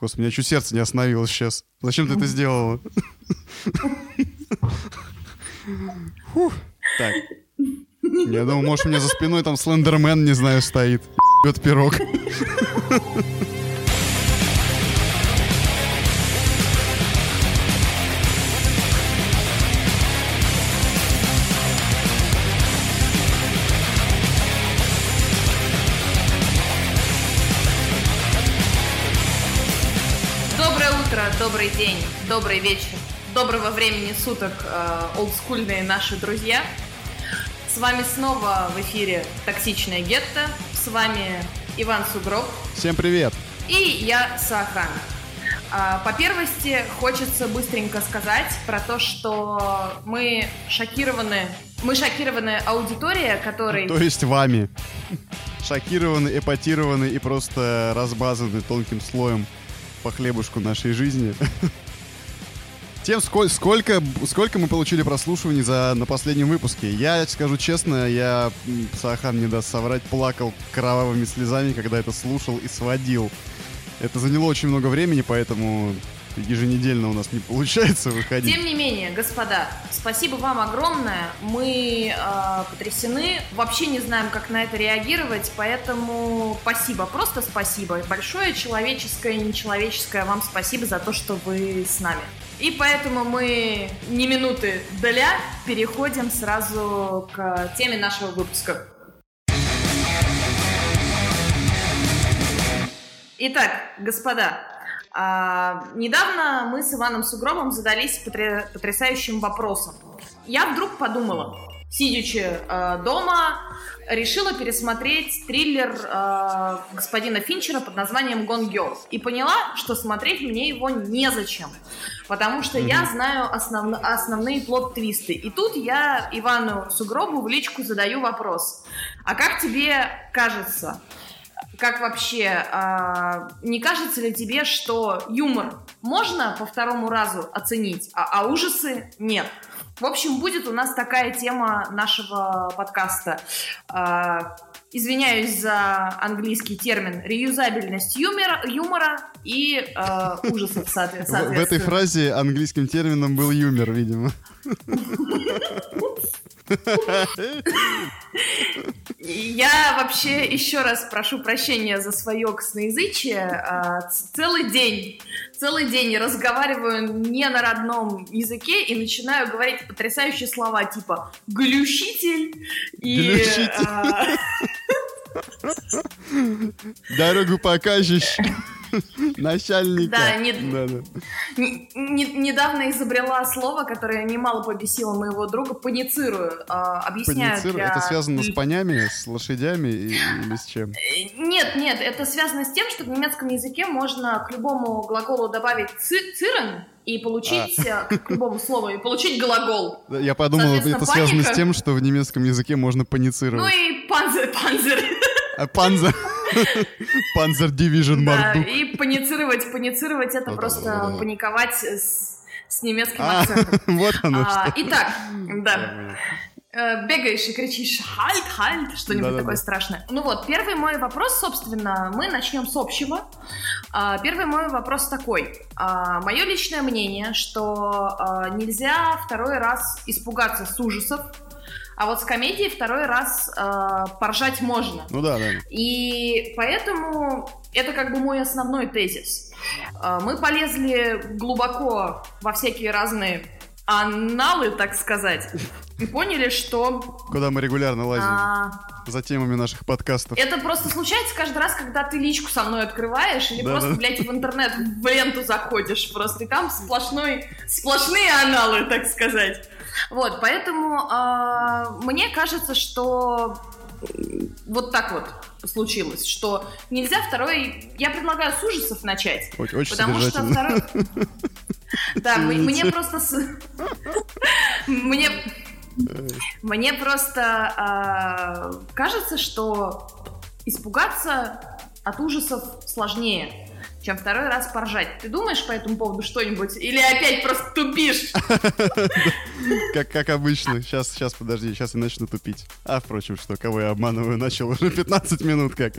Господи, у меня чуть сердце не остановилось сейчас. Зачем ты это сделала? Так. Я думал, может, у меня за спиной там Слендермен, не знаю, стоит. Ебет пирог. Добрый день, добрый вечер, доброго времени суток, э, олдскульные наши друзья. С вами снова в эфире «Токсичная гетто». С вами Иван Сугроб Всем привет. и я Сахан. А, По первости хочется быстренько сказать про то, что мы шокированы, мы шокированы аудитория, которой... То есть вами. Шокированы, эпатированы и просто разбазаны тонким слоем по хлебушку нашей жизни. Тем, сколь- сколько, сколько мы получили прослушиваний за, на последнем выпуске. Я скажу честно, я, Сахан не даст соврать, плакал кровавыми слезами, когда это слушал и сводил. Это заняло очень много времени, поэтому еженедельно у нас не получается выходить. Тем не менее, господа, спасибо вам огромное. Мы э, потрясены, вообще не знаем, как на это реагировать, поэтому спасибо, просто спасибо. Большое человеческое и нечеловеческое вам спасибо за то, что вы с нами. И поэтому мы ни минуты доля переходим сразу к теме нашего выпуска. Итак, господа, а, недавно мы с Иваном Сугробом задались потре- потрясающим вопросом. Я вдруг подумала, сидячи э, дома, решила пересмотреть триллер э, господина Финчера под названием Gone Girl. И поняла, что смотреть мне его незачем. Потому что я знаю основ- основные плод-твисты. И тут я Ивану Сугробу в личку задаю вопрос. А как тебе кажется, как вообще, а, не кажется ли тебе, что юмор можно по второму разу оценить, а, а ужасы нет? В общем, будет у нас такая тема нашего подкаста. А, извиняюсь за английский термин реюзабельность юмора, юмора и а, ужасов, соответ- В, этой соответственно. фразе английским термином был юмор, видимо. Я вообще еще раз прошу прощения за свое косноязычие. А, Целый день, целый день разговариваю не на родном языке и начинаю говорить потрясающие слова типа «глющитель» и... Глющитель. а, Дорогу покажешь. Начальника. Да, не- Да-да. не- не- недавно изобрела слово, которое немало побесило моего друга, паницирую. А, Объясняю для- Это связано с понями, с лошадями и- или с чем? Нет, нет, это связано с тем, что в немецком языке можно к любому глаголу добавить ци- цирен и получить, А. э, к любому слову, и получить глагол. Я подумал, это связано с паника. тем, что в немецком языке можно Ну паницировать. и панзер, панзер. А Панзер... Панзер Division Да, Мардук. и паницировать, паницировать это просто паниковать с, немецким А, акцентом. вот оно А, что. итак, да. Э, бегаешь и кричишь «Хальт, хальт!» Что-нибудь Да-да-да. такое страшное. Ну вот, первый мой вопрос, собственно, мы начнем с общего. А, Первый мой вопрос такой. Мое личное мнение, что нельзя второй раз испугаться с ужасов, а вот с комедией второй раз а, поржать можно. Ну да, да. И поэтому это как бы мой основной тезис. А, Мы полезли глубоко во всякие разные аналы, так сказать, и поняли, что Куда мы регулярно лазим а, за темами наших подкастов. это просто случается каждый раз, когда ты личку со мной открываешь или Да, просто, да. блядь, в интернет, в ленту заходишь просто, и там сплошной, сплошные аналы, так сказать. Вот, поэтому а, мне кажется, что вот так вот случилось, что нельзя второй... Я предлагаю с ужасов начать. Очень, очень Потому что второй... Да, мне просто... Мне... Мне просто а, кажется, что испугаться от ужасов сложнее, чем второй раз поржать. Ты думаешь по этому поводу что-нибудь? Или опять просто тупишь? Как, как обычно. Сейчас, сейчас, подожди, сейчас я начну тупить. А, впрочем, что, кого я обманываю, начал уже 15 минут как.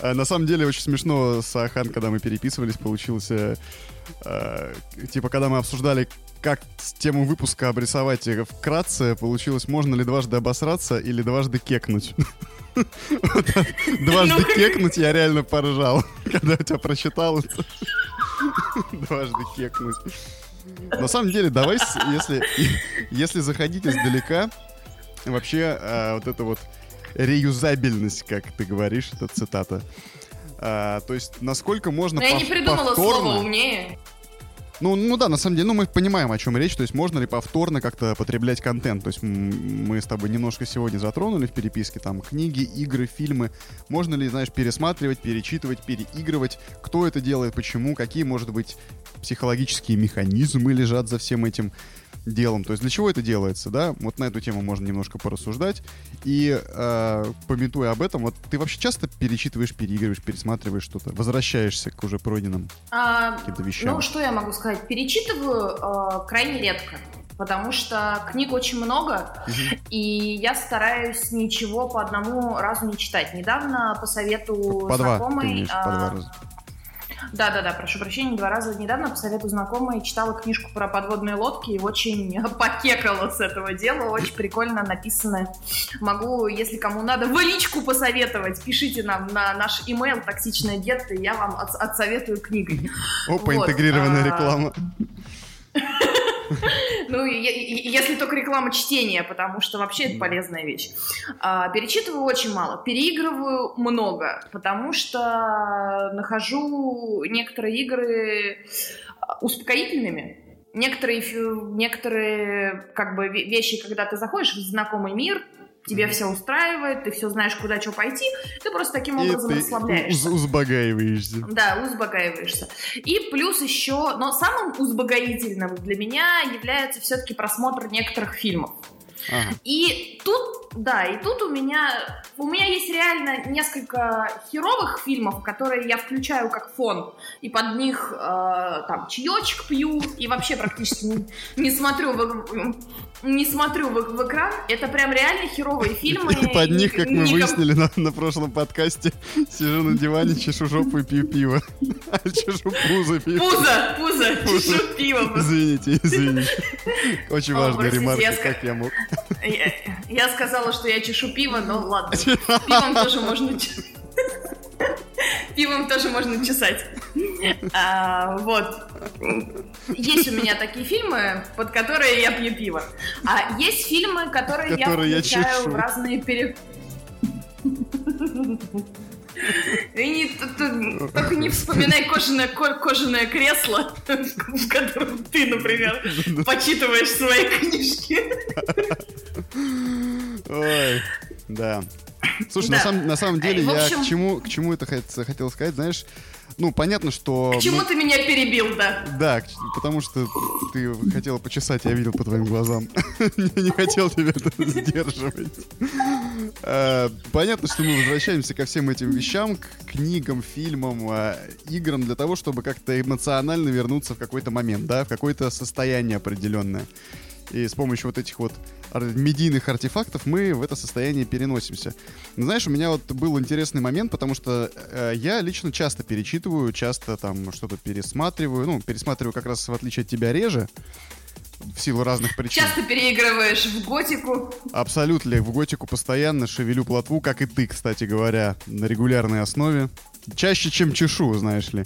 А, на самом деле очень смешно с Ахан, когда мы переписывались, получился... э, типа, когда мы обсуждали, как тему выпуска обрисовать вкратце, получилось, можно ли дважды обосраться или дважды кекнуть. Дважды кекнуть я реально поржал, когда я тебя прочитал. Дважды кекнуть. На самом деле, давай, если, если заходить издалека, вообще а, вот это вот реюзабельность, как ты говоришь, это цитата. А, то есть, насколько можно Но я не придумала повторно... слово умнее. Ну, ну да, на самом деле, ну мы понимаем, о чем речь, то есть можно ли повторно как-то потреблять контент, то есть мы с тобой немножко сегодня затронули в переписке, там, книги, игры, фильмы, можно ли, знаешь, пересматривать, перечитывать, переигрывать, кто это делает, почему, какие, может быть, психологические механизмы лежат за всем этим, делом. То есть для чего это делается, да? Вот на эту тему можно немножко порассуждать. И э, пометуя об этом, вот ты вообще часто перечитываешь, переигрываешь, пересматриваешь что-то, возвращаешься к уже пройденным а, каким-то вещам? Ну, что я могу сказать? Перечитываю э, крайне редко потому что книг очень много, угу. и я стараюсь ничего по одному разу не читать. Недавно по совету по знакомой... Два, ты по два раза. Да-да-да, прошу прощения, два раза недавно по совету знакомой читала книжку про подводные лодки и очень покекала с этого дела, очень прикольно написано. Могу, если кому надо, в личку посоветовать, пишите нам на наш имейл «Токсичное детство», и я вам отсоветую книгой. Опа, вот. интегрированная а, реклама. Ну, если только реклама чтения, потому что вообще это полезная вещь. А, перечитываю очень мало, переигрываю много, потому что нахожу некоторые игры успокоительными. Некоторые, некоторые как бы вещи, когда ты заходишь в знакомый мир, тебе все устраивает, ты все знаешь, куда что пойти, ты просто таким образом и расслабляешься. Уз узбагаиваешься. Да, узбагаиваешься. И плюс еще, но самым узбогаительным для меня является все-таки просмотр некоторых фильмов. Ага. И тут, да, и тут у меня, у меня есть реально несколько херовых фильмов, которые я включаю как фон, и под них э, там чаечек пью, и вообще практически не, не смотрю в, не смотрю в, в экран. Это прям реально херовые фильмы. Под них, как мы выяснили на, на прошлом подкасте, сижу на диване, чешу жопу и пью пиво. Чешу пузо пиво. Пузо, пузо, чешу пиво. Извините, извините. Очень важная ремарка, как я мог. Я сказала, что я чешу пиво, но ладно. Пивом тоже можно Пивом тоже можно чесать. А, вот. Есть у меня такие фильмы, под которые я пью пиво. А есть фильмы, которые, которые я включаю я в разные пере... И не, тут, только не вспоминай кожаное, кожаное кресло, в котором ты, например, почитываешь свои книжки. Ой, да. Слушай, да. на, самом, на самом деле, общем... я к чему, к чему это хотел сказать, знаешь, ну, понятно, что... К чему мы... ты меня перебил, да? Да, потому что ты хотела почесать, я видел по твоим глазам. Не хотел тебя сдерживать. А, понятно, что мы возвращаемся ко всем этим вещам, к книгам, фильмам, а, играм, для того, чтобы как-то эмоционально вернуться в какой-то момент, да, в какое-то состояние определенное. И с помощью вот этих вот медийных артефактов мы в это состояние переносимся. Но, знаешь, у меня вот был интересный момент, потому что э, я лично часто перечитываю, часто там что-то пересматриваю. Ну, пересматриваю как раз в отличие от тебя реже в силу разных причин. Часто переигрываешь в готику. Абсолютно, в готику постоянно шевелю плотву, как и ты, кстати говоря, на регулярной основе. Чаще, чем чешу, знаешь ли.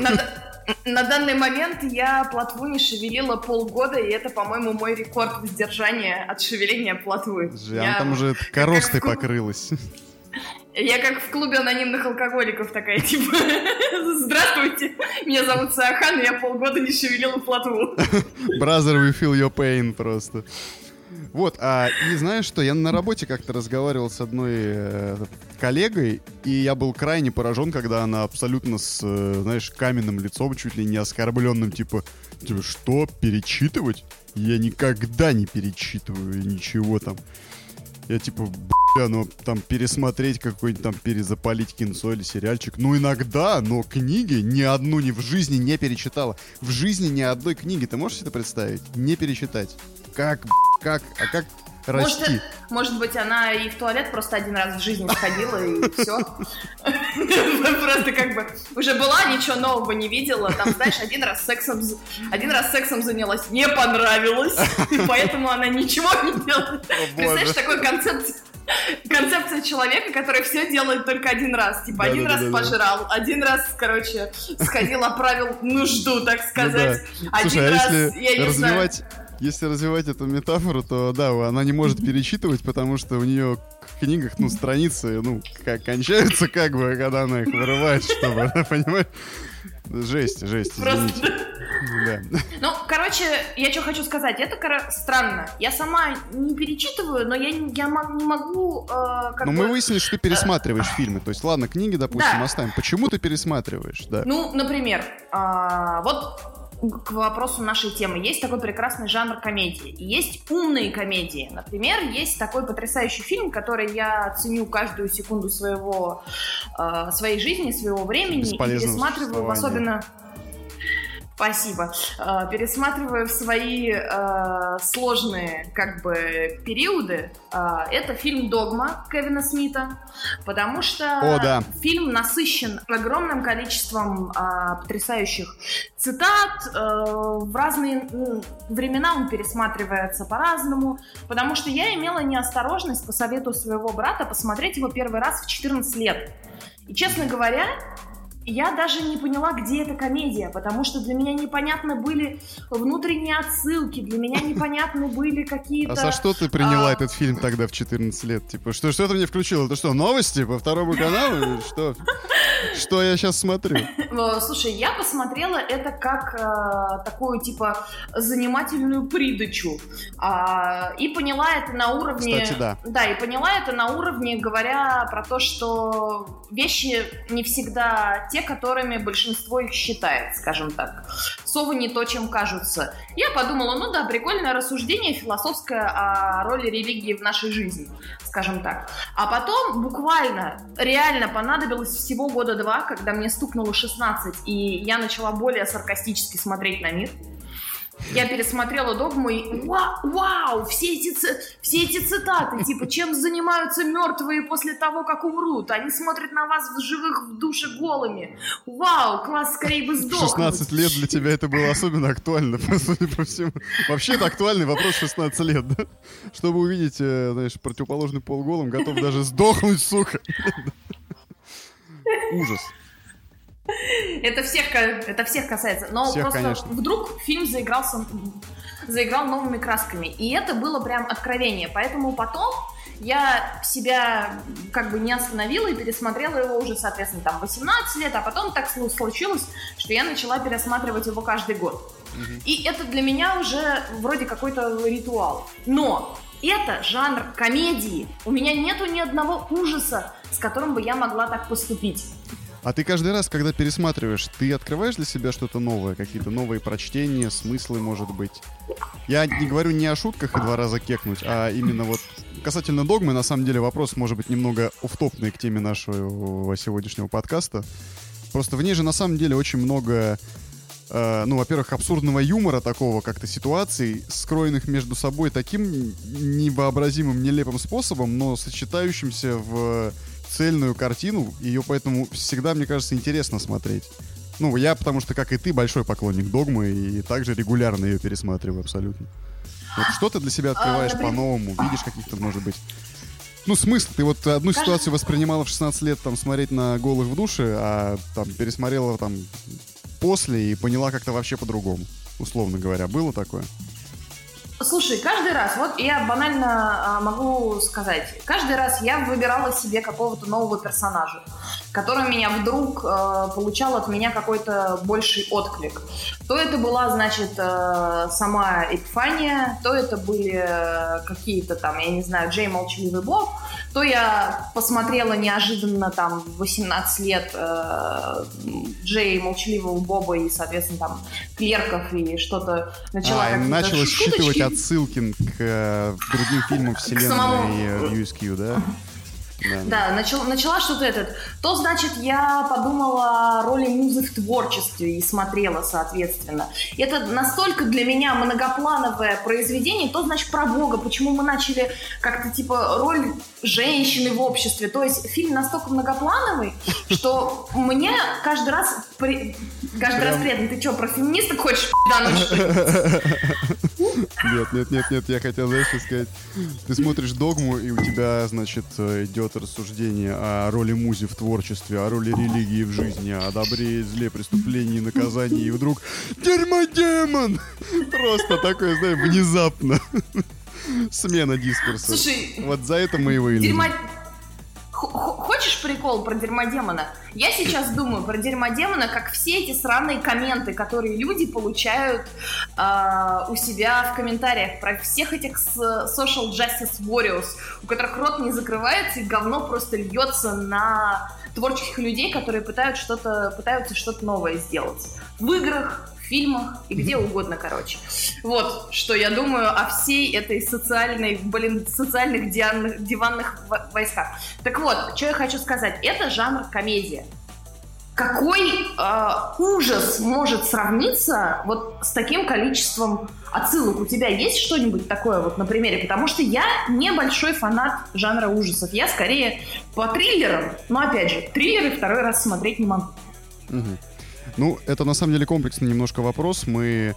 Надо, на данный момент я плотву не шевелила полгода, и это, по-моему, мой рекорд воздержания от шевеления плотвы. Слушай, я... там уже коростой клуб... покрылась. Я как в клубе анонимных алкоголиков такая, типа, здравствуйте, меня зовут Сахан, и я полгода не шевелила плотву. Brother, we feel your pain просто. Вот, а, и знаешь что, я на работе как-то разговаривал с одной э, коллегой, и я был крайне поражен, когда она абсолютно с, э, знаешь, каменным лицом, чуть ли не оскорбленным, типа, типа, что, перечитывать? Я никогда не перечитываю ничего там. Я типа, ну там пересмотреть какой-нибудь там, перезапалить кинцо или сериальчик. Ну иногда, но книги ни одну ни в жизни не перечитала. В жизни ни одной книги, ты можешь себе это представить? Не перечитать. Как, как, а как расти? Может, может быть, она и в туалет просто один раз в жизни сходила, и все. Просто как бы уже была, ничего нового не видела. Там, знаешь, один раз сексом, один раз сексом занялась, не понравилось, поэтому она ничего не делает. Представляешь, такой концепт концепция человека, который все делает только один раз. Типа, да, один да, раз да, пожрал, один раз, короче, сходил, оправил нужду, так сказать. Ну. Один Слушай, а раз, если я не развивать... знаю если развивать эту метафору, то да, она не может перечитывать, потому что у нее в книгах, ну, страницы, ну, как кончаются, как бы, когда она их вырывает, чтобы, понимаешь? Жесть, жесть, извините. Да. Ну, короче, я что хочу сказать, это странно. Я сама не перечитываю, но я, я не могу... Э, но бы... мы выяснили, что ты пересматриваешь фильмы. То есть, ладно, книги, допустим, да. оставим. Почему ты пересматриваешь? Да. Ну, например, э, вот к вопросу нашей темы. Есть такой прекрасный жанр комедии. Есть умные комедии. Например, есть такой потрясающий фильм, который я ценю каждую секунду своего, э, своей жизни, своего времени. И пересматриваю особенно... Спасибо. Э, пересматриваю в свои э, сложные как бы периоды. Э, это фильм «Догма» Кевина Смита, потому что О, да. фильм насыщен огромным количеством э, потрясающих цитат. Э, в разные времена он пересматривается по-разному, потому что я имела неосторожность по совету своего брата посмотреть его первый раз в 14 лет. И, честно говоря, я даже не поняла, где эта комедия, потому что для меня непонятны были внутренние отсылки, для меня непонятны были какие-то... А за что ты приняла а... этот фильм тогда в 14 лет? Типа, что, что ты мне включила? Это что, новости по второму каналу? Что? Что я сейчас смотрю? Слушай, я посмотрела это как э, такую, типа, занимательную придачу. Э, и поняла это на уровне... Кстати, да. Да, и поняла это на уровне, говоря про то, что вещи не всегда те, которыми большинство их считает, скажем так. Совы не то, чем кажутся. Я подумала, ну да, прикольное рассуждение философское о роли религии в нашей жизни, скажем так. А потом буквально, реально понадобилось всего года два, когда мне стукнуло 16, и я начала более саркастически смотреть на мир. Я пересмотрела «Догму» и вау, вау все, эти, все эти цитаты, типа, чем занимаются мертвые после того, как умрут? Они смотрят на вас в живых в душе голыми. Вау, класс, скорее бы сдохнуть. 16 лет для тебя это было особенно актуально, судя по всему. Вообще это актуальный вопрос 16 лет, да? Чтобы увидеть, э, знаешь, противоположный пол голым, готов даже сдохнуть, сука. Ужас. Это всех, это всех касается. Но всех, просто конечно. вдруг фильм заигрался, заиграл новыми красками. И это было прям откровение. Поэтому потом я себя как бы не остановила и пересмотрела его уже, соответственно, там 18 лет, а потом так случилось, что я начала пересматривать его каждый год. Угу. И это для меня уже вроде какой-то ритуал. Но это жанр комедии. У меня нету ни одного ужаса, с которым бы я могла так поступить. А ты каждый раз, когда пересматриваешь, ты открываешь для себя что-то новое, какие-то новые прочтения, смыслы, может быть? Я не говорю не о шутках и два раза кекнуть, а именно вот касательно догмы, на самом деле вопрос может быть немного уфтопный к теме нашего сегодняшнего подкаста. Просто в ней же на самом деле очень много э, ну, во-первых, абсурдного юмора такого, как-то ситуаций, скроенных между собой таким невообразимым, нелепым способом, но сочетающимся в цельную картину, ее поэтому всегда, мне кажется, интересно смотреть. Ну, я, потому что, как и ты, большой поклонник догмы, и также регулярно ее пересматриваю абсолютно. Вот что ты для себя а, открываешь а, по-новому, видишь каких-то, может быть... Ну, смысл, ты вот одну ситуацию воспринимала в 16 лет, там, смотреть на голых в душе, а там пересмотрела там после и поняла как-то вообще по-другому, условно говоря. Было такое? Слушай, каждый раз, вот я банально а, могу сказать, каждый раз я выбирала себе какого-то нового персонажа, который меня вдруг э, получал от меня какой-то больший отклик. То это была, значит, э, сама Эпифания, то это были э, какие-то там, я не знаю, Джей Молчаливый Бог, то я посмотрела неожиданно там 18 лет э, Джей Молчаливого Боба и, соответственно, там клерков и что-то начала а, начала считывать отсылки к э, другим фильмам вселенной самому... USQ, да? Да, да начала, начала что-то этот. То, значит, я подумала о роли музы в творчестве и смотрела, соответственно. Это настолько для меня многоплановое произведение, то, значит, про Бога. Почему мы начали как-то, типа, роль женщины в обществе. То есть фильм настолько многоплановый, что мне каждый раз... Каждый раз приятно. Ты что, про феминисток хочешь Нет, нет, нет, нет, я хотел, знаешь, сказать. Ты смотришь «Догму», и у тебя, значит, идет рассуждение о роли музи в творчестве, о роли религии в жизни, о добре и зле, преступлении и наказании, и вдруг дерьмодемон! Просто такое, знаешь, внезапно. Смена дискурса. Слушай, вот за это мы его и любим. Хочешь прикол про дерьмодемона? Я сейчас думаю про дерьмодемона, как все эти сраные комменты, которые люди получают э, у себя в комментариях про всех этих social justice warriors, у которых рот не закрывается и говно просто льется на творческих людей, которые пытаются что-то пытаются что-то новое сделать. В играх, фильмах и где угодно, короче. Вот, что я думаю о всей этой социальной, блин, социальных диванных, диванных войсках. Так вот, что я хочу сказать. Это жанр комедия. Какой э, ужас может сравниться вот с таким количеством отсылок? У тебя есть что-нибудь такое вот на примере? Потому что я небольшой фанат жанра ужасов. Я скорее по триллерам. Но опять же, триллеры второй раз смотреть не могу. Угу. Ну, это на самом деле комплексный немножко вопрос. Мы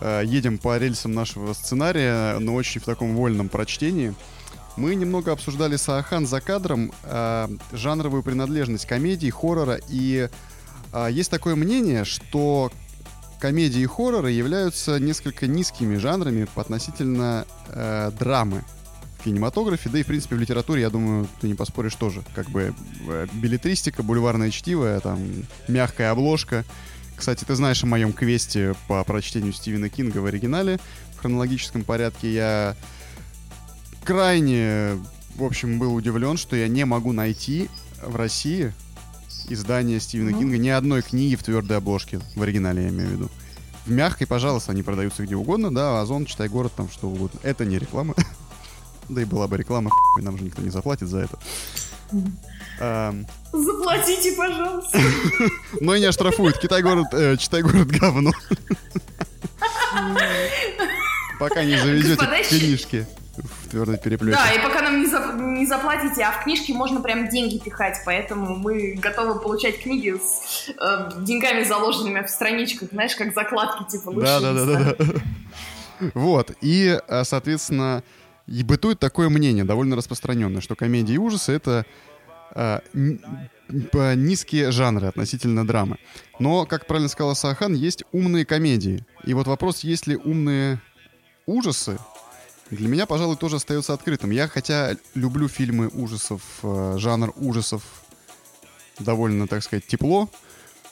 э, едем по рельсам нашего сценария, но очень в таком вольном прочтении. Мы немного обсуждали с Ахан за кадром э, жанровую принадлежность комедии, хоррора, и э, есть такое мнение, что комедии и хорроры являются несколько низкими жанрами относительно э, драмы кинематографе, да и, в принципе, в литературе, я думаю, ты не поспоришь тоже. Как бы э, билетристика, бульварное чтиво, там, мягкая обложка. Кстати, ты знаешь о моем квесте по прочтению Стивена Кинга в оригинале в хронологическом порядке. Я крайне, в общем, был удивлен, что я не могу найти в России издание Стивена mm-hmm. Кинга ни одной книги в твердой обложке. В оригинале, я имею в виду. В мягкой, пожалуйста, они продаются где угодно, да, Озон, читай город, там что угодно. Это не реклама. Да и была бы реклама, нам же никто не заплатит за это. Заплатите, пожалуйста. Но и не оштрафуют. Китай город, э, читай город говно. Пока не завезете книжки в твердой переплете. Да, и пока нам не, за, не заплатите, а в книжки можно прям деньги пихать, поэтому мы готовы получать книги с э, деньгами заложенными в страничках, знаешь, как закладки типа лучше. Да, да, да, да, да. Вот, и, э, соответственно, и бытует такое мнение, довольно распространенное, что комедии и ужасы — это э, низкие жанры относительно драмы. Но, как правильно сказала Сахан, есть умные комедии. И вот вопрос, есть ли умные ужасы, для меня, пожалуй, тоже остается открытым. Я, хотя люблю фильмы ужасов, э, жанр ужасов довольно, так сказать, тепло,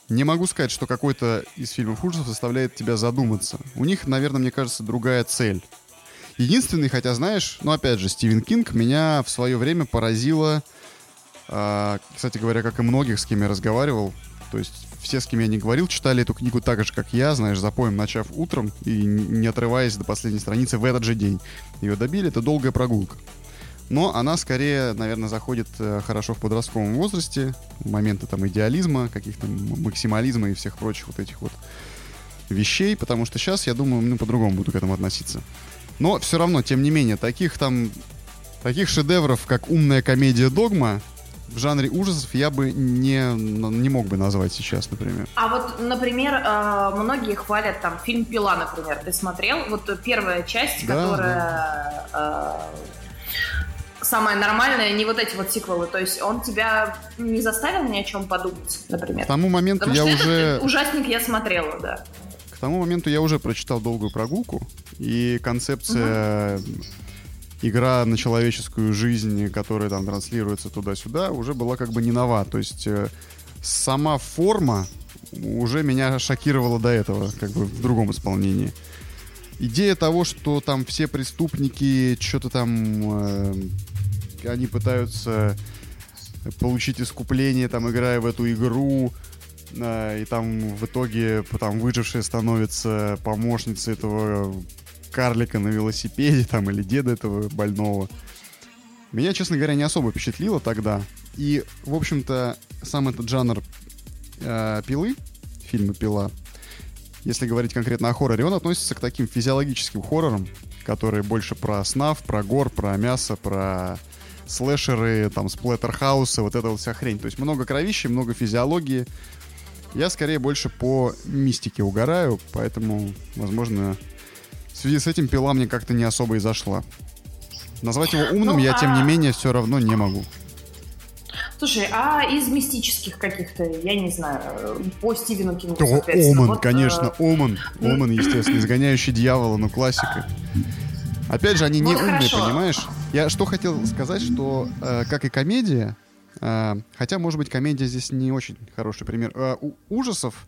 не могу сказать, что какой-то из фильмов ужасов заставляет тебя задуматься. У них, наверное, мне кажется, другая цель. Единственный, хотя знаешь, ну опять же, Стивен Кинг меня в свое время поразило, э, кстати говоря, как и многих, с кем я разговаривал, то есть все, с кем я не говорил, читали эту книгу так же, как я, знаешь, запоем, начав утром и не отрываясь до последней страницы в этот же день. Ее добили, это долгая прогулка. Но она скорее, наверное, заходит э, хорошо в подростковом возрасте, моменты там идеализма, каких-то максимализма и всех прочих вот этих вот вещей, потому что сейчас, я думаю, ну, по-другому буду к этому относиться. Но все равно, тем не менее, таких там, таких шедевров, как «Умная комедия Догма», в жанре ужасов я бы не, не мог бы назвать сейчас, например. А вот, например, э, многие хвалят там фильм «Пила», например. Ты смотрел? Вот первая часть, да, которая... Да. Э, самая нормальная, не вот эти вот сиквелы. То есть он тебя не заставил ни о чем подумать, например. К тому моменту Потому я уже... ужасник я смотрела, да. К тому моменту я уже прочитал «Долгую прогулку», и концепция угу. игра на человеческую жизнь, которая там транслируется туда-сюда, уже была как бы не нова. То есть э, сама форма уже меня шокировала до этого, как бы в другом исполнении. Идея того, что там все преступники что-то там... Э, они пытаются получить искупление, там, играя в эту игру, и там в итоге там выжившая становится помощницей этого карлика на велосипеде там или деда этого больного. меня, честно говоря, не особо впечатлило тогда. И, в общем-то, сам этот жанр э, пилы, фильма «Пила», если говорить конкретно о хорроре, он относится к таким физиологическим хоррорам, которые больше про снав, про гор, про мясо, про слэшеры, там, сплеттерхаусы, вот эта вот вся хрень. То есть много кровищи, много физиологии. Я скорее больше по мистике угораю, поэтому, возможно, в связи с этим пила мне как-то не особо и зашла. Назвать его умным ну, я, а... тем не менее, все равно не могу. Слушай, а из мистических каких-то, я не знаю, по Стивену Кингу, О, Оман, вот, конечно, э... Оман. Оман, естественно, изгоняющий дьявола, но классика. Опять же, они не вот умные, хорошо. понимаешь? Я что хотел сказать, что э, как и комедия, э, хотя, может быть, комедия здесь не очень хороший пример, э, у, ужасов,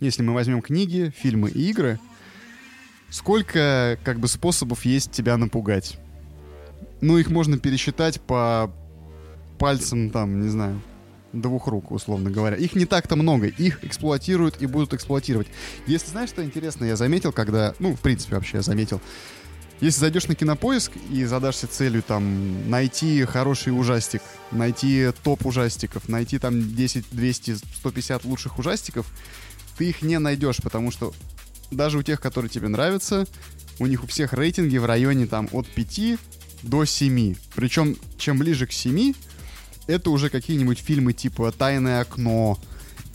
если мы возьмем книги, фильмы и игры, сколько как бы способов есть тебя напугать? Ну, их можно пересчитать по пальцем, там, не знаю, двух рук, условно говоря. Их не так-то много. Их эксплуатируют и будут эксплуатировать. Если знаешь, что интересно, я заметил, когда... Ну, в принципе, вообще я заметил. Если зайдешь на кинопоиск и задашься целью там найти хороший ужастик, найти топ ужастиков, найти там 10, 200, 150 лучших ужастиков, ты их не найдешь, потому что даже у тех, которые тебе нравятся, у них у всех рейтинги в районе там от 5 до 7. Причем, чем ближе к 7, это уже какие-нибудь фильмы типа «Тайное окно»,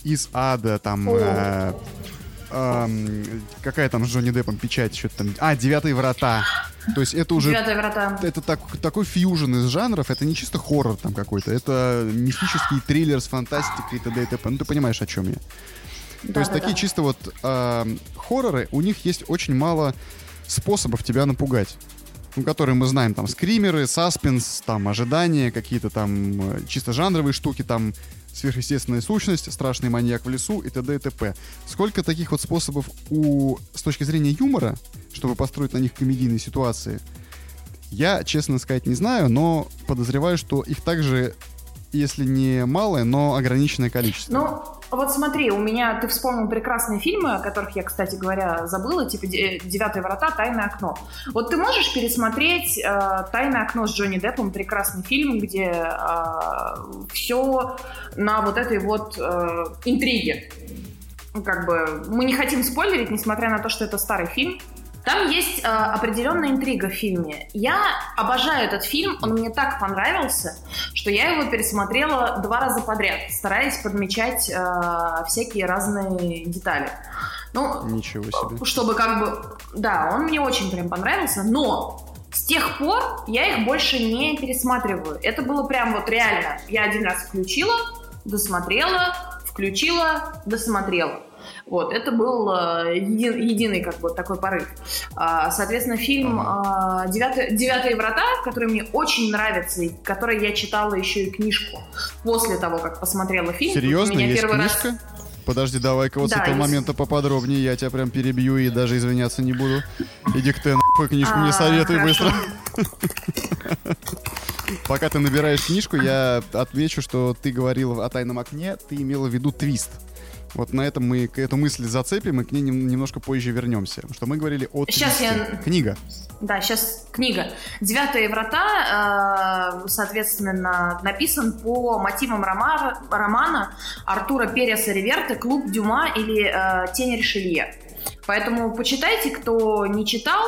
«Из ада», там... Э, э, какая там с Джонни Деппом печать, что-то там... А, «Девятые врата». То есть это уже... Девятые врата. Это так, такой фьюжн из жанров, это не чисто хоррор там какой-то, это мистический триллер с фантастикой и т.д. и т.п. Ну, ты понимаешь, о чем я. Да, То есть да, такие да. чисто вот э, хорроры, у них есть очень мало способов тебя напугать ну, которые мы знаем, там, скримеры, саспенс, там, ожидания, какие-то там э, чисто жанровые штуки, там, сверхъестественная сущность, страшный маньяк в лесу и т.д. и т.п. Сколько таких вот способов у, с точки зрения юмора, чтобы построить на них комедийные ситуации, я, честно сказать, не знаю, но подозреваю, что их также, если не малое, но ограниченное количество. Ну, вот смотри, у меня ты вспомнил прекрасные фильмы, о которых я, кстати говоря, забыла, типа «Девятые врата», «Тайное окно». Вот ты можешь пересмотреть э, «Тайное окно» с Джонни Деппом, прекрасный фильм, где э, все на вот этой вот э, интриге. Как бы мы не хотим спойлерить, несмотря на то, что это старый фильм. Там есть э, определенная интрига в фильме. Я обожаю этот фильм, он мне так понравился, что я его пересмотрела два раза подряд, стараясь подмечать э, всякие разные детали. Ну, Ничего себе. Чтобы как бы... Да, он мне очень прям понравился, но с тех пор я их больше не пересматриваю. Это было прям вот реально. Я один раз включила, досмотрела, включила, досмотрела. Вот, это был э, един, единый как бы такой порыв. А, соответственно, фильм а, «Девятые, «Девятые врата», который мне очень нравится, и который я читала еще и книжку после того, как посмотрела фильм. Серьезно? Меня есть первый книжка? Раз... Подожди, давай-ка вот да, с этого есть... момента поподробнее, я тебя прям перебью и даже извиняться не буду. Иди к ты нахуй книжку а, не советуй быстро. Пока ты набираешь книжку, я отвечу, что ты говорил о тайном окне, ты имела в виду твист. Вот на этом мы эту мысль зацепим и к ней немножко позже вернемся. Что мы говорили о Сейчас я... Книга. Да, сейчас книга. «Девятые врата», э, соответственно, написан по мотивам романа, романа Артура Переса Реверта «Клуб Дюма» или э, «Тень Ришелье». Поэтому почитайте, кто не читал.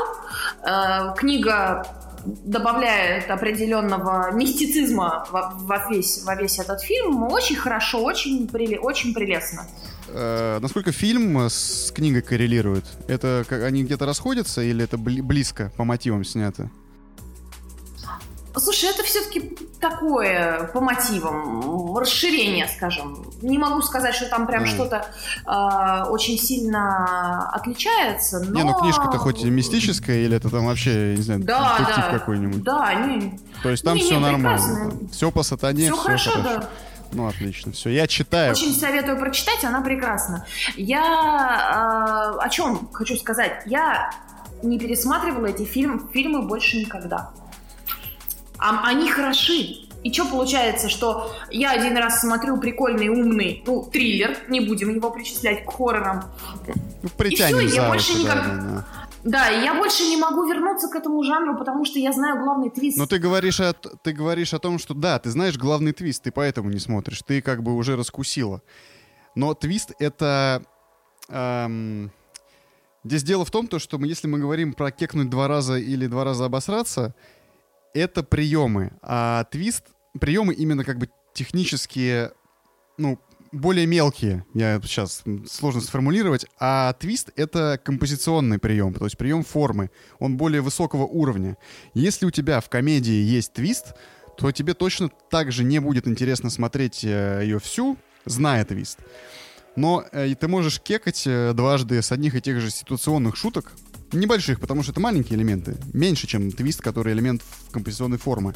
Э, книга добавляет определенного мистицизма во, во, весь, во весь этот фильм. Очень хорошо, очень, очень прелестно. Э, насколько фильм с книгой коррелирует? Это как, они где-то расходятся или это бли- близко по мотивам снято? Слушай, это все-таки такое по мотивам, расширение, скажем. Не могу сказать, что там прям mm. что-то э, очень сильно отличается, но... Не, ну книжка-то хоть и мистическая, или это там вообще, не знаю, да, детектив да, какой-нибудь? Да, не... То есть там не, все не, нормально? Прекрасно. Все по сатане, все, все хорошо, хорошо. да. Ну, отлично. Все, я читаю. Очень советую прочитать, она прекрасна. Я э, о чем хочу сказать? Я не пересматривала эти фильм, фильмы больше никогда. А, они хороши. И что получается, что я один раз смотрю прикольный, умный, ну, триллер, не будем его причислять к хоррорам. Ну, и все, я больше никак... Да, да. Да, и я больше не могу вернуться к этому жанру, потому что я знаю главный твист. Но ты говоришь, о, ты говоришь о том, что да, ты знаешь главный твист, ты поэтому не смотришь. Ты как бы уже раскусила. Но твист — это... Эм, здесь дело в том, то, что мы, если мы говорим про кекнуть два раза или два раза обосраться, это приемы. А твист... Приемы именно как бы технические, ну, более мелкие, я сейчас сложно сформулировать, а твист — это композиционный прием, то есть прием формы, он более высокого уровня. Если у тебя в комедии есть твист, то тебе точно так же не будет интересно смотреть э, ее всю, зная твист. Но э, ты можешь кекать э, дважды с одних и тех же ситуационных шуток, небольших, потому что это маленькие элементы, меньше, чем твист, который элемент композиционной формы.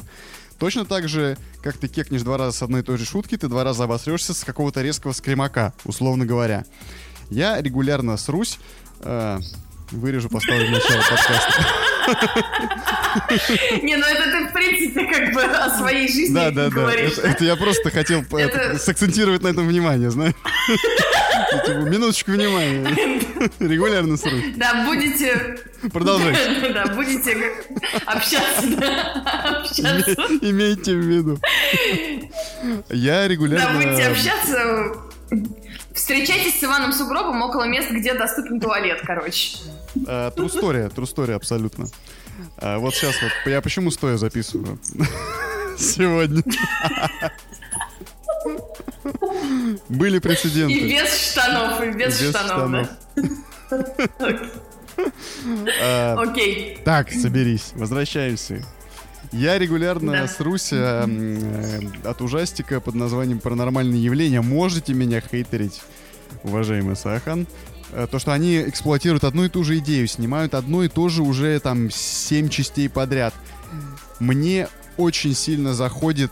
Точно так же, как ты кекнешь два раза с одной и той же шутки, ты два раза обосрешься с какого-то резкого скримака, условно говоря. Я регулярно срусь, э, вырежу, поставлю в начало подкаста. Не, ну это ты, в принципе, как бы о своей жизни да, да, говоришь. Да, это, я просто хотел это... сакцентировать на этом внимание, знаешь. Типа, минуточку внимания. Регулярно сру. Да, будете... Продолжайте. Да, будете общаться, да, общаться. Имейте в виду. Я регулярно... Да, будете общаться... Встречайтесь с Иваном Сугробом около мест, где доступен туалет, короче. Трустория, трустория абсолютно. А, вот сейчас вот, я почему стоя записываю сегодня. Были прецеденты. И без штанов, и без, без штанов. А, Окей. Так, соберись, возвращаемся. Я регулярно да. срусь э, от ужастика под названием «Паранормальные явления». Можете меня хейтерить, уважаемый Сахан. Э, то, что они эксплуатируют одну и ту же идею, снимают одно и то же уже там семь частей подряд. Мне очень сильно заходит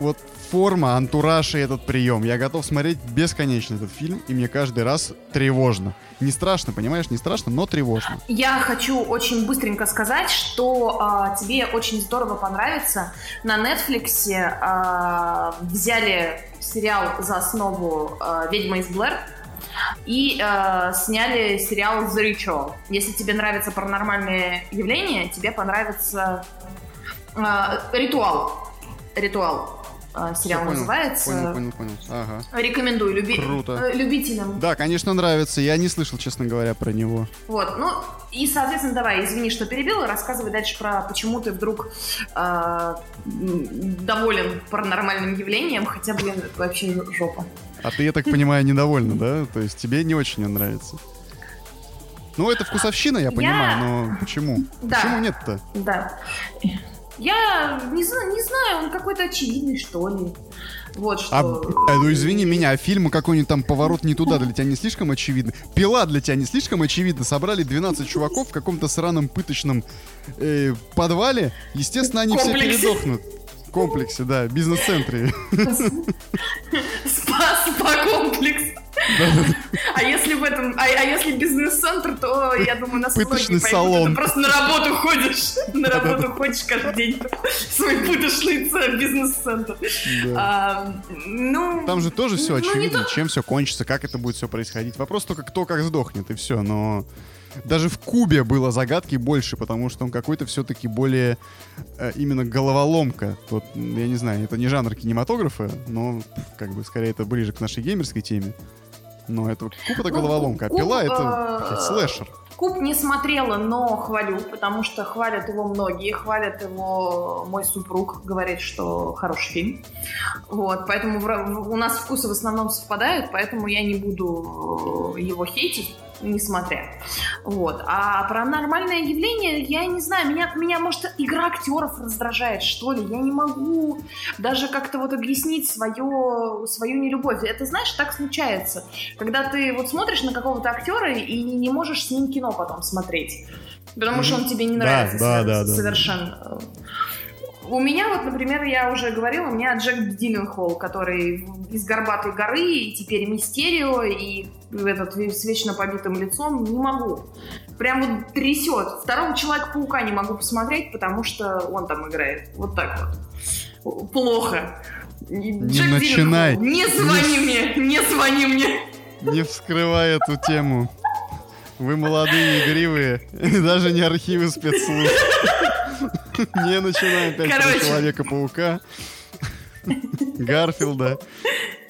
вот форма, антураж и этот прием. Я готов смотреть бесконечно этот фильм, и мне каждый раз тревожно. Не страшно, понимаешь, не страшно, но тревожно. Я хочу очень быстренько сказать, что а, тебе очень здорово понравится. На Netflix а, взяли сериал за основу а, «Ведьма из Блэр», и э, сняли сериал The Ritual. Если тебе нравятся паранормальные явления, тебе понравится э, ритуал. Ритуал. Э, сериал понял, называется. Понял, понял, понял. Ага. Рекомендую люби... Круто. Э, любителям. Да, конечно, нравится. Я не слышал, честно говоря, про него. Вот, ну и, соответственно, давай, извини, что перебила, рассказывай дальше про почему ты вдруг э, доволен паранормальным явлением, хотя, блин, это вообще жопа. А ты, я так понимаю, недовольна, да? То есть тебе не очень нравится? Ну, это вкусовщина, я понимаю, я... но почему? Да. Почему нет-то? Да. Я не, знаю, не знаю, он какой-то очевидный, что ли. Вот что. А, ну извини меня, а фильм какой-нибудь там поворот не туда для тебя не слишком очевидно? Пила для тебя не слишком очевидно? Собрали 12 чуваков в каком-то сраном пыточном э, подвале. Естественно, они Комплексе. все передохнут комплексе, да, бизнес-центре. Спа-комплекс. А если в этом, а, а если бизнес-центр, то я думаю, нас Пыточный салон. Ты просто на работу ходишь, на работу ходишь каждый день свой пыточный бизнес-центр. А, ну, Там же тоже все ну, очевидно, чем все кончится, как это будет все происходить. Вопрос только кто как сдохнет и все, но даже в Кубе было загадки больше, потому что он какой-то все-таки более э, именно головоломка. Тут, я не знаю, это не жанр кинематографа, но как бы скорее это ближе к нашей геймерской теме. Но это Куб это ну, головоломка, а пила это э, слэшер. Куб не смотрела, но хвалю, потому что хвалят его многие, хвалят его мой супруг, говорит, что хороший фильм. Вот, поэтому в, у нас вкусы в основном совпадают, поэтому я не буду его хейтить несмотря. Вот. А паранормальное явление, я не знаю, меня, меня, может, игра актеров раздражает, что ли. Я не могу даже как-то вот объяснить свое, свою нелюбовь. Это, знаешь, так случается. Когда ты вот смотришь на какого-то актера и не можешь с ним кино потом смотреть. Потому что он тебе не нравится да, да, да, совершенно. Да. У меня вот, например, я уже говорила, у меня Джек Дилленхолл, который из «Горбатой горы», и теперь «Мистерио», и этот с вечно побитым лицом, не могу. Прям вот трясет. Второго Человека-паука не могу посмотреть, потому что он там играет. Вот так вот. Плохо. Не Джек начинай. не звони не... мне, не звони мне. Не вскрывай эту тему. Вы молодые, игривые, даже не архивы спецслужб. Не начинаем опять про Человека-паука, Гарфилда,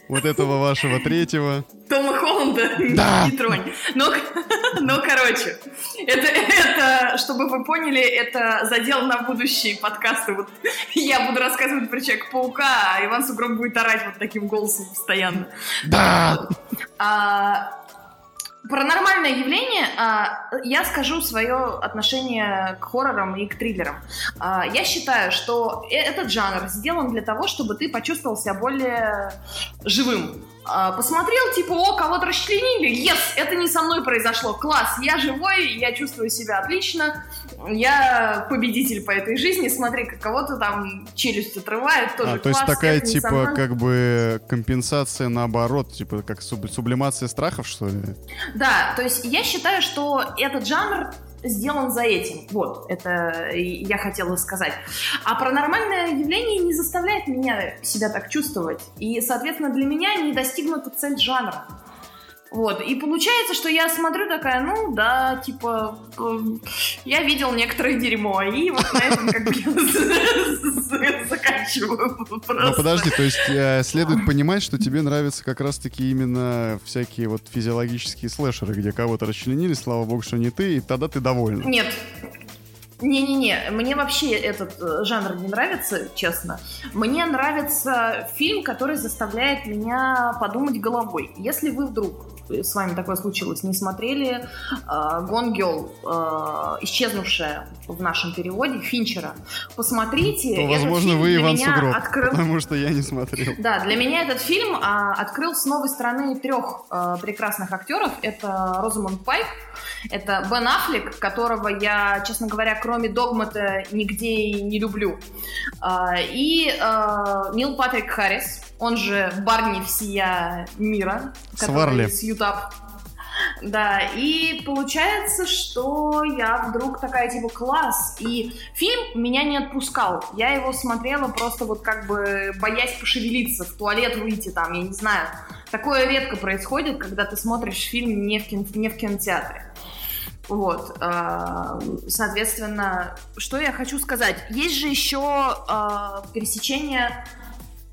вот этого вашего третьего. Тома Холланда да. не тронь. Но, но короче, это, это, чтобы вы поняли, это задел на будущие подкасты. Вот я буду рассказывать про Человека-паука, а Иван Сугроб будет орать вот таким голосом постоянно. Да! А, Паранормальное явление, а, я скажу свое отношение к хоррорам и к триллерам. А, я считаю, что э, этот жанр сделан для того, чтобы ты почувствовал себя более живым. А, посмотрел, типа, о, кого-то расчленили, yes, это не со мной произошло, класс, я живой, я чувствую себя отлично, я победитель по этой жизни, смотри, как кого-то там челюсть отрывает, тоже а, класс. То есть такая, типа, как бы компенсация наоборот, типа, как суб сублимация страхов, что ли? Да, то есть я считаю, что этот жанр сделан за этим. Вот, это я хотела сказать. А паранормальное явление не заставляет меня себя так чувствовать. И, соответственно, для меня не достигнута цель жанра. Вот, и получается, что я смотрю такая, ну да, типа, я видел некоторое дерьмо, и вот на этом как бы заканчиваю Ну подожди, то есть э, следует понимать, что тебе нравятся как раз-таки именно всякие вот физиологические слэшеры, где кого-то расчленили, слава богу, что не ты, и тогда ты довольна. Нет, не-не-не, мне вообще этот э, жанр не нравится, честно. Мне нравится фильм, который заставляет меня подумать головой. Если вы вдруг с вами такое случилось, не смотрели Gone Girl, э, исчезнувшая в нашем переводе, Финчера, посмотрите. То, возможно, вы Иван Сугроб, открыл... потому что я не смотрел. Да, для меня этот фильм а, открыл с новой стороны трех а, прекрасных актеров. Это Розамонд Пайк, это Бен Аффлек, которого я, честно говоря, кроме Догмата нигде и не люблю. А, и а, Нил Патрик Харрис, он же Барни всея мира, который с Ютап. Да, и получается, что я вдруг такая, типа, класс. И фильм меня не отпускал. Я его смотрела просто вот как бы боясь пошевелиться, в туалет выйти там, я не знаю. Такое редко происходит, когда ты смотришь фильм не в, кино, не в кинотеатре. Вот, а, соответственно, что я хочу сказать? Есть же еще а, пересечение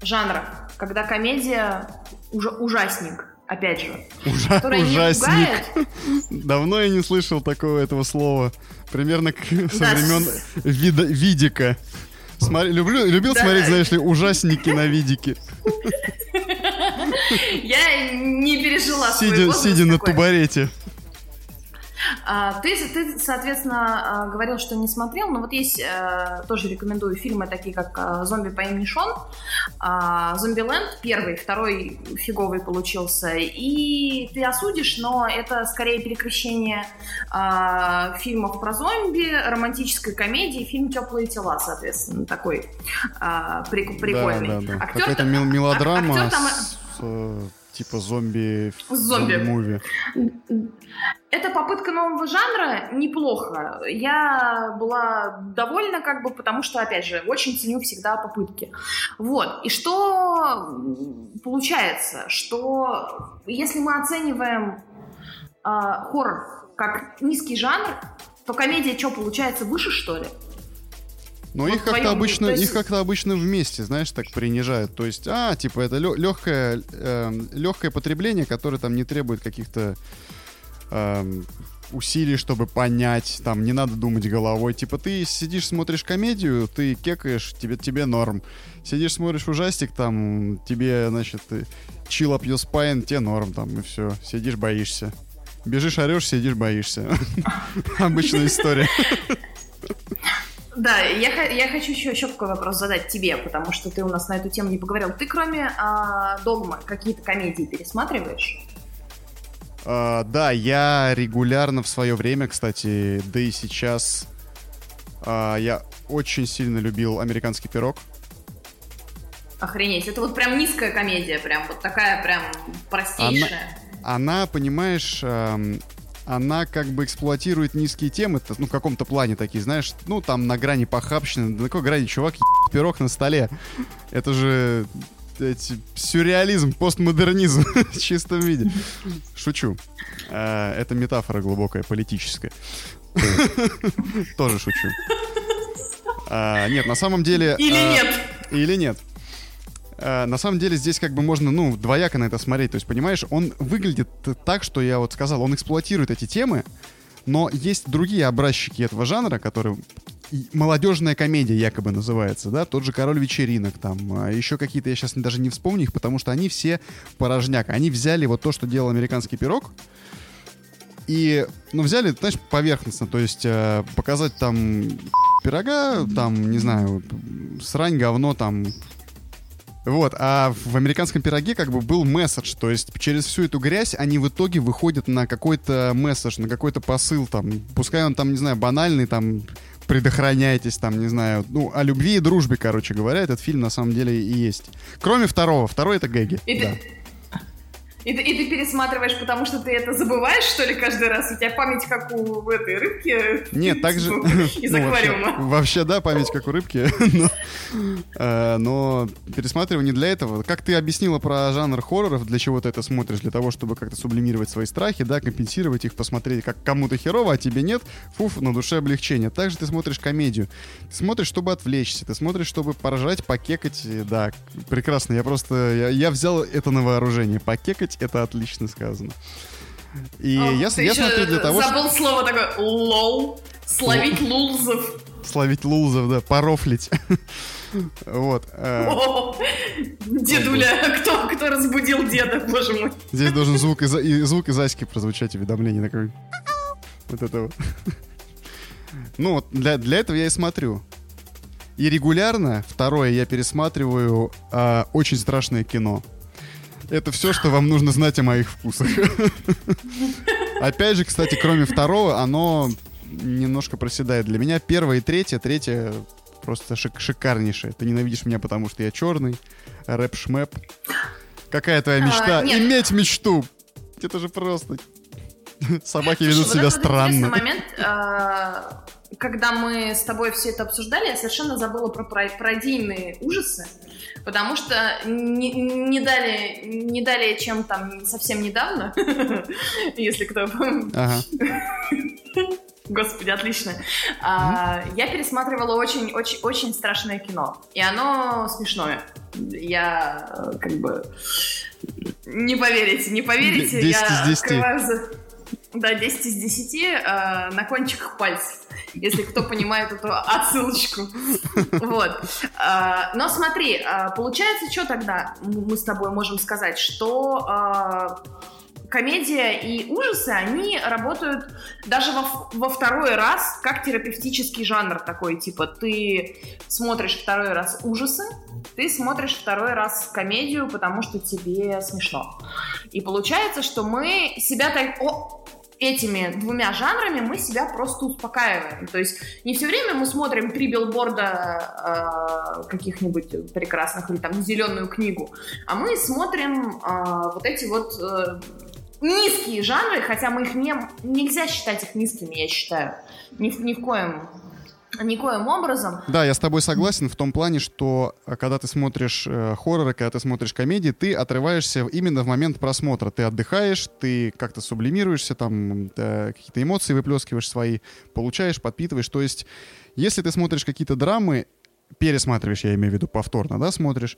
жанра, когда комедия уж, ужасник, опять же. Ужа- ужасник. Давно я не слышал такого этого слова. Примерно к, со да. времен вида, видика. Смотри, люблю, любил да. смотреть, знаешь ли, ужасники на видике. Я не пережила Сидя, сидя на тубарете. А, ты, ты, соответственно, а, говорил, что не смотрел, но вот есть, э, тоже рекомендую фильмы, такие как э, «Зомби по имени Шон», а, «Зомбиленд» первый, второй фиговый получился, и ты осудишь, но это скорее перекрещение фильмов про зомби, романтической комедии, фильм «Теплые тела», соответственно, такой прикольный. Да, да, да. Актер, Какая-то мелодрама актер там... с э, типа зомби зомби муви. Эта попытка нового жанра неплохо. Я была довольна, как бы, потому что, опять же, очень ценю всегда попытки. Вот. И что получается? Что если мы оцениваем э, хоррор как низкий жанр, то комедия что, получается, выше, что ли? Но вот их как-то обычно, есть... их как-то обычно вместе, знаешь, так принижают. То есть, а, типа, это легкое, э, легкое потребление, которое там не требует каких-то э, усилий, чтобы понять, там, не надо думать головой. Типа, ты сидишь, смотришь комедию, ты кекаешь, тебе, тебе норм. Сидишь, смотришь ужастик, там, тебе, значит, chill up your spine, тебе норм, там, и все. Сидишь, боишься. Бежишь, орешь, сидишь, боишься. Обычная история. Да, я, я хочу еще, еще такой вопрос задать тебе, потому что ты у нас на эту тему не поговорил. Ты кроме а, «Догма» какие-то комедии пересматриваешь? А, да, я регулярно в свое время, кстати, да и сейчас, а, я очень сильно любил «Американский пирог». Охренеть, это вот прям низкая комедия, прям вот такая прям простейшая. Она, она понимаешь, эм, она как бы эксплуатирует низкие темы, ну, в каком-то плане такие, знаешь, ну, там на грани похабщины, на какой грани, чувак, пирог на столе. Это же эти, сюрреализм, постмодернизм в чистом виде. Шучу. А, это метафора глубокая, политическая. Тоже шучу. А, нет, на самом деле... Или а, нет. Или нет. А, на самом деле здесь как бы можно, ну, двояко на это смотреть. То есть, понимаешь, он выглядит так, что я вот сказал, он эксплуатирует эти темы, но есть другие образчики этого жанра, которые молодежная комедия якобы называется, да, тот же «Король вечеринок», там, а еще какие-то, я сейчас даже не вспомню их, потому что они все порожняк. Они взяли вот то, что делал «Американский пирог», и, ну, взяли, знаешь, поверхностно, то есть э, показать там пирога, там, не знаю, срань, говно, там, вот, а в американском пироге как бы был месседж, то есть через всю эту грязь они в итоге выходят на какой-то месседж, на какой-то посыл, там, пускай он там, не знаю, банальный, там, предохраняйтесь, там, не знаю, ну, о любви и дружбе, короче говоря, этот фильм на самом деле и есть. Кроме второго, второй это Гэги. И да. ты, и, ты, и ты пересматриваешь, потому что ты это забываешь, что ли, каждый раз? У тебя память как у этой рыбки? Нет, так же... Из ну, аквариума. Вообще, вообще, да, память как у рыбки. но, э, но пересматриваю не для этого. Как ты объяснила про жанр хорроров, для чего ты это смотришь? Для того, чтобы как-то сублимировать свои страхи, да, компенсировать их, посмотреть, как кому-то херово, а тебе нет. Фуф, на душе облегчение. Также ты смотришь комедию. Ты смотришь, чтобы отвлечься. Ты смотришь, чтобы поржать, покекать. Да, прекрасно. Я просто... Я, я взял это на вооружение. Покекать — это отлично сказано. И О, я, я смотрю для того. Забыл слово такое лол. Словить лулзов. Словить лулзов, да, порофлить. Вот. э, Дедуля, кто, кто разбудил деда, боже мой. Здесь должен звук из, звук из Аськи прозвучать уведомление такой. Вот этого. Ну, вот для, для этого я и смотрю. И регулярно, второе, я пересматриваю а, очень страшное кино. Это все, что вам нужно знать о моих вкусах. Опять же, кстати, кроме второго, оно немножко проседает. Для меня первое и третье, третье просто шик- шикарнейшее. Ты ненавидишь меня, потому что я черный, рэп-шмэп. Какая твоя А, мечта? нет. Иметь мечту! Это же просто... Собаки Слушай, ведут вот себя странно. момент, а, когда мы с тобой все это обсуждали, я совершенно забыла про пародийные ужасы, потому что не, не далее, не далее, чем там совсем недавно, если кто. Господи, отлично. А, я пересматривала очень, очень, очень страшное кино. И оно смешное. Я э, как бы не поверите, не поверите. 10 я из 10. открываю Да, 10 из 10 э, на кончиках пальцев. Если кто понимает эту отсылочку. Вот. А, Но смотри, а, получается, что тогда мы с тобой можем сказать, что а, комедия и ужасы, они работают даже во, во второй раз как терапевтический жанр такой, типа ты смотришь второй раз ужасы, ты смотришь второй раз комедию, потому что тебе смешно. И получается, что мы себя так... О, этими двумя жанрами мы себя просто успокаиваем. То есть не все время мы смотрим три билборда э, каких-нибудь прекрасных или там зеленую книгу, а мы смотрим э, вот эти вот э, низкие жанры, хотя мы их не, нельзя считать их низкими, я считаю. Ни, ни в коем никоим образом. Да, я с тобой согласен в том плане, что э, когда ты смотришь э, хорроры, когда ты смотришь комедии, ты отрываешься именно в момент просмотра. Ты отдыхаешь, ты как-то сублимируешься, там э, какие-то эмоции выплескиваешь свои, получаешь, подпитываешь. То есть, если ты смотришь какие-то драмы, пересматриваешь, я имею в виду повторно, да, смотришь,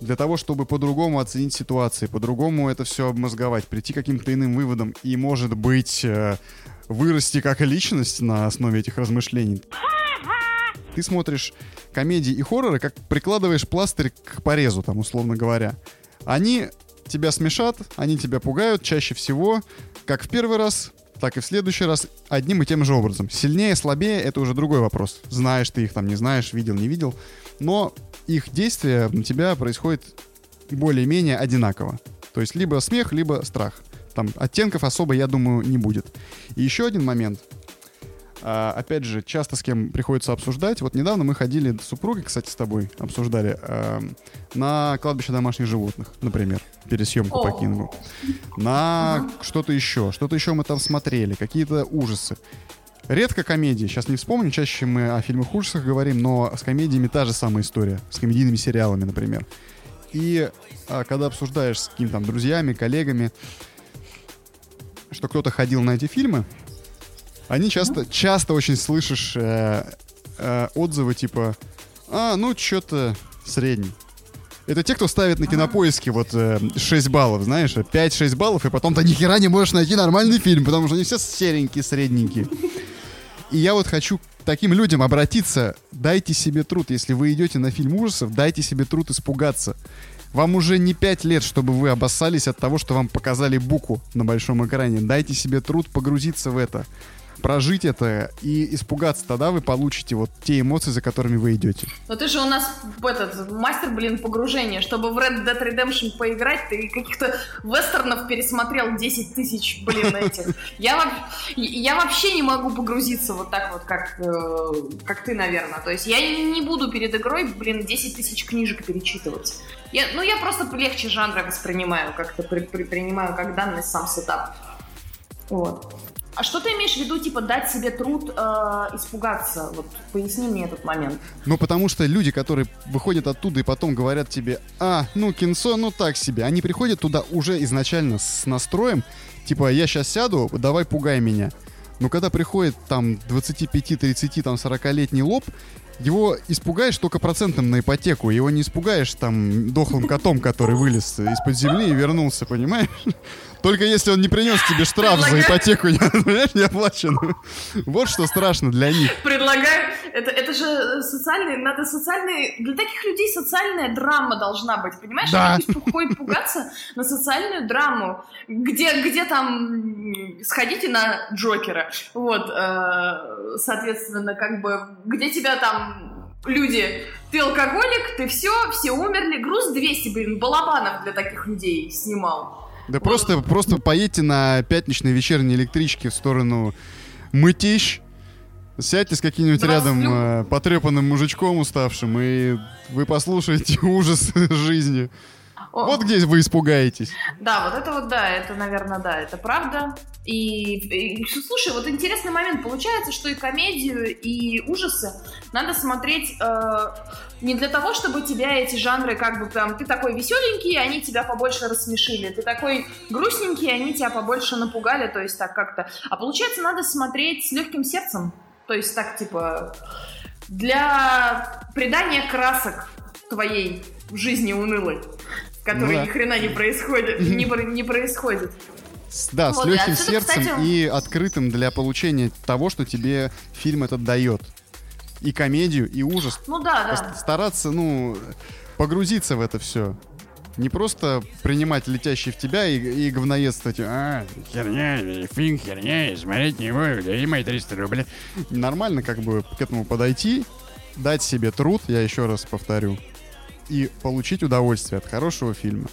для того, чтобы по-другому оценить ситуации, по-другому это все обмозговать, прийти к каким-то иным выводам и, может быть, э, вырасти как личность на основе этих размышлений. Ты смотришь комедии и хорроры, как прикладываешь пластырь к порезу, там, условно говоря. Они тебя смешат, они тебя пугают чаще всего, как в первый раз, так и в следующий раз, одним и тем же образом. Сильнее, слабее — это уже другой вопрос. Знаешь ты их там, не знаешь, видел, не видел. Но их действие на тебя происходит более-менее одинаково. То есть либо смех, либо страх. Там оттенков особо, я думаю, не будет. И еще один момент. А, опять же, часто с кем приходится обсуждать. Вот недавно мы ходили с супругой, кстати, с тобой обсуждали, эм, на кладбище домашних животных, например, пересъемку по. Кингу. На что-то еще. Что-то еще мы там смотрели, какие-то ужасы. Редко комедии, сейчас не вспомню, чаще мы о фильмах ужасах говорим, но с комедиями та же самая история, с комедийными сериалами, например. И а, когда обсуждаешь с какими-то там друзьями, коллегами, что кто-то ходил на эти фильмы, они часто, часто очень слышишь э, э, отзывы типа, а, ну, что-то средний. Это те, кто ставит на кинопоиске вот э, 6 баллов, знаешь, 5-6 баллов, и потом ты ни хера не можешь найти нормальный фильм, потому что они все серенькие, средненькие. И я вот хочу к таким людям обратиться. Дайте себе труд, если вы идете на фильм ужасов, дайте себе труд испугаться. Вам уже не 5 лет, чтобы вы обоссались от того, что вам показали буку на большом экране. Дайте себе труд погрузиться в это прожить это и испугаться, тогда вы получите вот те эмоции, за которыми вы идете. Но ты же у нас этот мастер, блин, погружения. Чтобы в Red Dead Redemption поиграть, ты каких-то вестернов пересмотрел 10 тысяч, блин, этих. Я, я вообще не могу погрузиться вот так вот, как, э, как ты, наверное. То есть я не буду перед игрой, блин, 10 тысяч книжек перечитывать. Я, ну, я просто легче жанра воспринимаю, как-то при, при, принимаю как данность сам сетап. Вот. А что ты имеешь в виду, типа, дать себе труд э, испугаться? Вот поясни мне этот момент. Ну, потому что люди, которые выходят оттуда и потом говорят тебе, а, ну, кинцо, ну, так себе. Они приходят туда уже изначально с настроем, типа, я сейчас сяду, давай пугай меня. Но когда приходит там 25, 30, там 40-летний лоб, его испугаешь только процентом на ипотеку. Его не испугаешь там дохлым котом, который вылез из-под земли и вернулся, понимаешь? Только если он не принес тебе штраф за ипотеку, понимаешь, не оплаченную. Вот что страшно для них. Предлагаю, это, это же социальный, надо социальный, для таких людей социальная драма должна быть, понимаешь? Да. Они пугаться на социальную драму, где, где там сходите на Джокера, вот, э, соответственно, как бы, где тебя там люди, ты алкоголик, ты все, все умерли, груз 200, блин, Балабанов для таких людей снимал. Да просто, просто поедьте на пятничной вечерней электричке в сторону Мытищ, сядьте с каким-нибудь рядом э, потрепанным мужичком уставшим, и вы послушаете ужас жизни. Вот где вы испугаетесь. Да, вот это вот, да, это, наверное, да, это правда. И, и слушай, вот интересный момент. Получается, что и комедию, и ужасы надо смотреть э, не для того, чтобы тебя эти жанры как бы прям... Ты такой веселенький, они тебя побольше рассмешили. Ты такой грустненький, они тебя побольше напугали, то есть так как-то. А получается, надо смотреть с легким сердцем. То есть так, типа, для придания красок твоей жизни унылой который ну, да. ни хрена не происходит, не, не происходит. Да, вот, с легким сердцем кстати... и открытым для получения того, что тебе фильм этот дает. И комедию, и ужас. Ну да, да. Стараться, ну, погрузиться в это все. Не просто принимать летящий в тебя и, и говноедствовать. А, херня, фильм херня, смотреть не буду, дай мои 300 рублей. Нормально как бы к этому подойти, дать себе труд, я еще раз повторю, и получить удовольствие от хорошего фильма.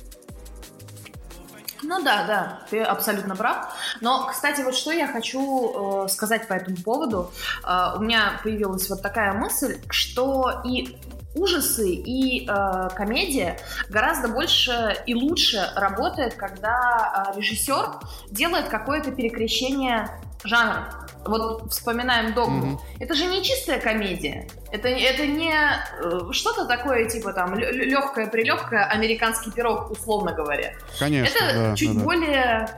Ну да, да, ты абсолютно прав. Но, кстати, вот что я хочу э, сказать по этому поводу. Э, у меня появилась вот такая мысль, что и ужасы и э, комедия гораздо больше и лучше работает, когда э, режиссер делает какое-то перекрещение жанров. Вот вспоминаем догму. Угу. Это же не чистая комедия. Это, это не э, что-то такое, типа там легкое прилегкое американский пирог, условно говоря. Конечно. Это да, чуть да, более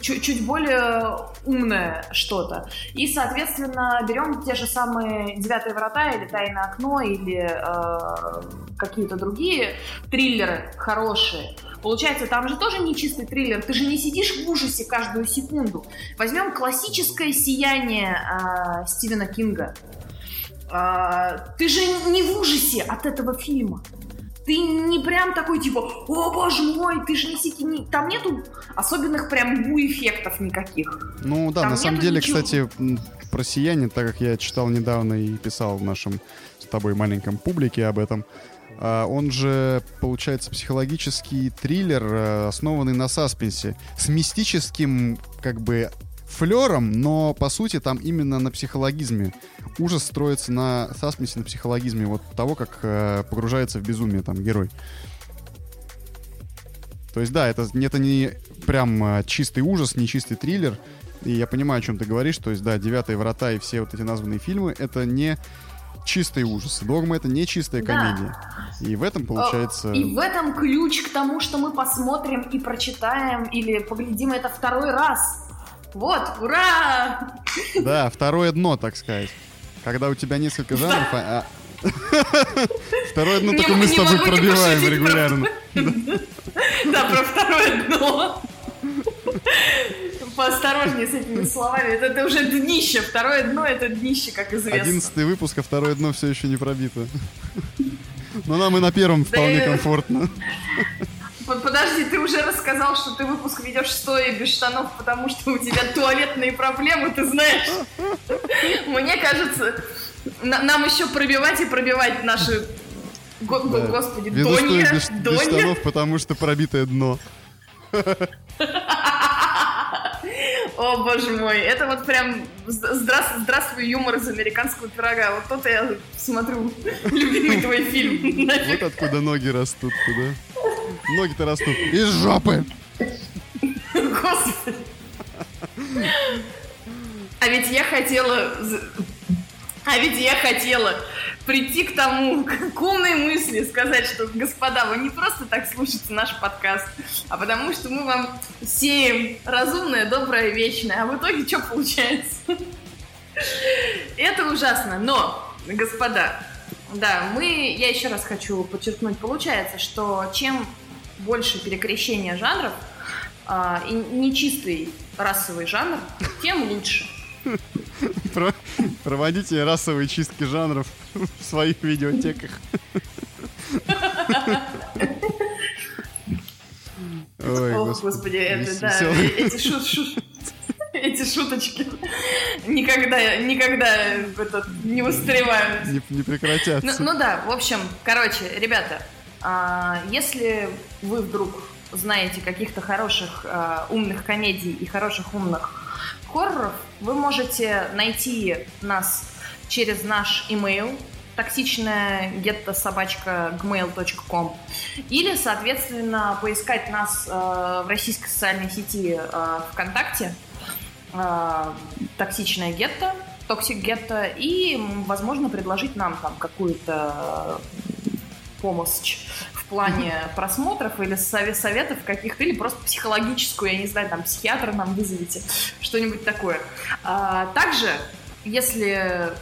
чуть, чуть более умное что-то. И, соответственно, берем те же самые «Девятые врата» или «Тайное окно» или э, какие-то другие триллеры хорошие. Получается, там же тоже не чистый триллер. Ты же не сидишь в ужасе каждую секунду. Возьмем классическое «Сияние» э, Стивена Кинга. Э, ты же не в ужасе от этого фильма ты не прям такой типа, о боже мой, ты же не сети, не... там нету особенных прям бу-эффектов никаких. Ну да, там на самом деле, ничего. кстати, про сияние, так как я читал недавно и писал в нашем с тобой маленьком публике об этом, он же, получается, психологический триллер, э, основанный на саспенсе, с мистическим, как бы, флером, но по сути там именно на психологизме. Ужас строится на саспенсе, на психологизме вот того, как э, погружается в безумие там герой. То есть да, это, это не прям э, чистый ужас, не чистый триллер. И я понимаю, о чем ты говоришь. То есть да, «Девятые врата» и все вот эти названные фильмы — это не чистые ужасы. Догма это не чистая Да. комедия. И в этом получается... И в этом ключ к тому, что мы посмотрим и прочитаем или поглядим это второй раз. Вот, ура! Да, второе дно, так сказать. Когда у тебя несколько жанров, а... а- Второе дно только мы с тобой пробиваем регулярно. Да, про второе дно. Поосторожнее с этими словами. Это, это уже днище. Второе дно это днище, как известно. Одиннадцатый выпуск, а второе дно все еще не пробито. Но нам и на первом вполне комфортно. Под- Подожди, ты уже рассказал, что ты выпуск ведешь стоя без штанов, потому что у тебя туалетные проблемы, ты знаешь. Мне кажется, на- нам еще пробивать и пробивать наши... Господи, Донья, без, штанов, потому что пробитое дно. О, боже мой, это вот прям з- здра- здравствуй, юмор из американского пирога. Вот тот я смотрю любимый твой фильм. Вот откуда ноги растут туда. Ноги-то растут из жопы. Господи. А ведь я хотела... А ведь я хотела прийти к тому, к умной мысли, сказать, что, господа, вы не просто так слушаете наш подкаст, а потому что мы вам сеем разумное, доброе, вечное. А в итоге что получается? Это ужасно. Но, господа, да, мы, я еще раз хочу подчеркнуть, получается, что чем больше перекрещения жанров, а, и нечистый расовый жанр, тем лучше. Про- Проводите расовые чистки жанров в своих видеотеках. Ой, Ох, господи. это, да, эти, шут- шут- эти шуточки никогда, никогда это, не устаревают. Не, не прекратятся. Ну, ну да, в общем, короче, ребята, а, если вы вдруг знаете каких-то хороших а, умных комедий и хороших умных хорроров, вы можете найти нас через наш имейл токсичная гетто собачка gmail.com или, соответственно, поискать нас э, в российской социальной сети э, ВКонтакте э, токсичная гетто, toxic ghetto и, возможно, предложить нам там какую-то помощь в плане просмотров или сове- советов каких-то, или просто психологическую, я не знаю, там, психиатра нам вызовите, что-нибудь такое. А, также, если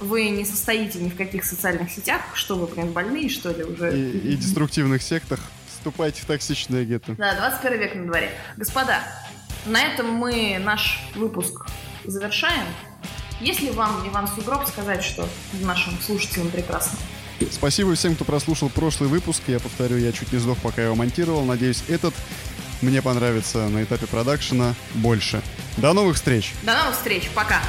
вы не состоите ни в каких социальных сетях, что вы прям больные, что ли, уже? И, и деструктивных сектах вступайте в токсичное гетто. Да, 21 век на дворе. Господа, на этом мы наш выпуск завершаем. Если вам, Иван Сугроб, сказать, что нашим слушателям прекрасно. Спасибо всем, кто прослушал прошлый выпуск. Я повторю, я чуть не сдох, пока его монтировал. Надеюсь, этот мне понравится на этапе продакшена больше. До новых встреч! До новых встреч, пока!